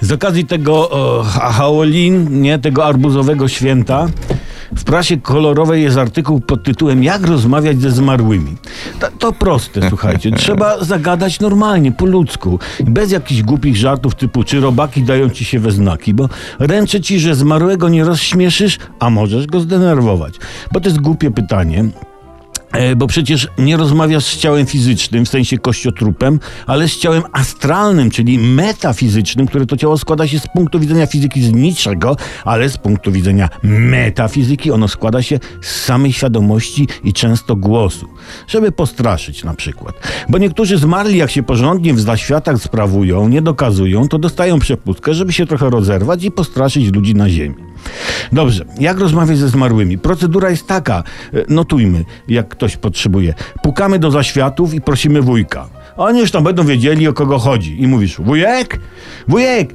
Z okazji tego Halloween, nie, tego arbuzowego święta, w prasie kolorowej jest artykuł pod tytułem Jak rozmawiać ze zmarłymi. To, to proste, słuchajcie. Trzeba zagadać normalnie, po ludzku. Bez jakichś głupich żartów typu czy robaki dają ci się we znaki, bo ręczę ci, że zmarłego nie rozśmieszysz, a możesz go zdenerwować. Bo to jest głupie pytanie. E, Bo przecież nie rozmawiasz z ciałem fizycznym, w sensie kościotrupem, ale z ciałem astralnym, czyli metafizycznym, które to ciało składa się z punktu widzenia fizyki z niczego, ale z punktu widzenia metafizyki ono składa się z samej świadomości i często głosu. Żeby postraszyć na przykład. Bo niektórzy zmarli, jak się porządnie w zaświatach sprawują, nie dokazują, to dostają przepustkę, żeby się trochę rozerwać i postraszyć ludzi na ziemi. Dobrze, jak rozmawiać ze zmarłymi? Procedura jest taka, e, notujmy, jak ktoś potrzebuje. Pukamy do zaświatów i prosimy wujka. Oni już tam będą wiedzieli, o kogo chodzi. I mówisz, wujek? Wujek!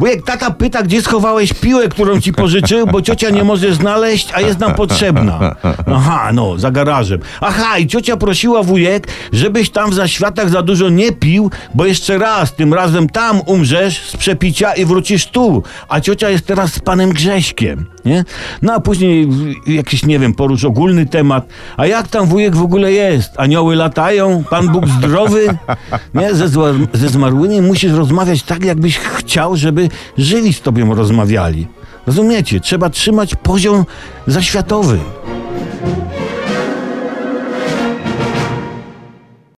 Wujek, tata pyta, gdzie schowałeś piłę, którą ci pożyczył, bo ciocia nie może znaleźć, a jest nam potrzebna. Aha, no, za garażem. Aha, i ciocia prosiła wujek, żebyś tam w zaświatach za dużo nie pił, bo jeszcze raz, tym razem tam umrzesz z przepicia i wrócisz tu. A ciocia jest teraz z panem Grześkiem, nie? No a później jakiś, nie wiem, porusz ogólny temat. A jak tam wujek w ogóle jest? Anioły latają? Pan Bóg zdrowy? Nie? Ze, zła- ze zmarłymi musisz rozmawiać tak, jakbyś chciał, żeby żywi z tobą rozmawiali. Rozumiecie? Trzeba trzymać poziom zaświatowy.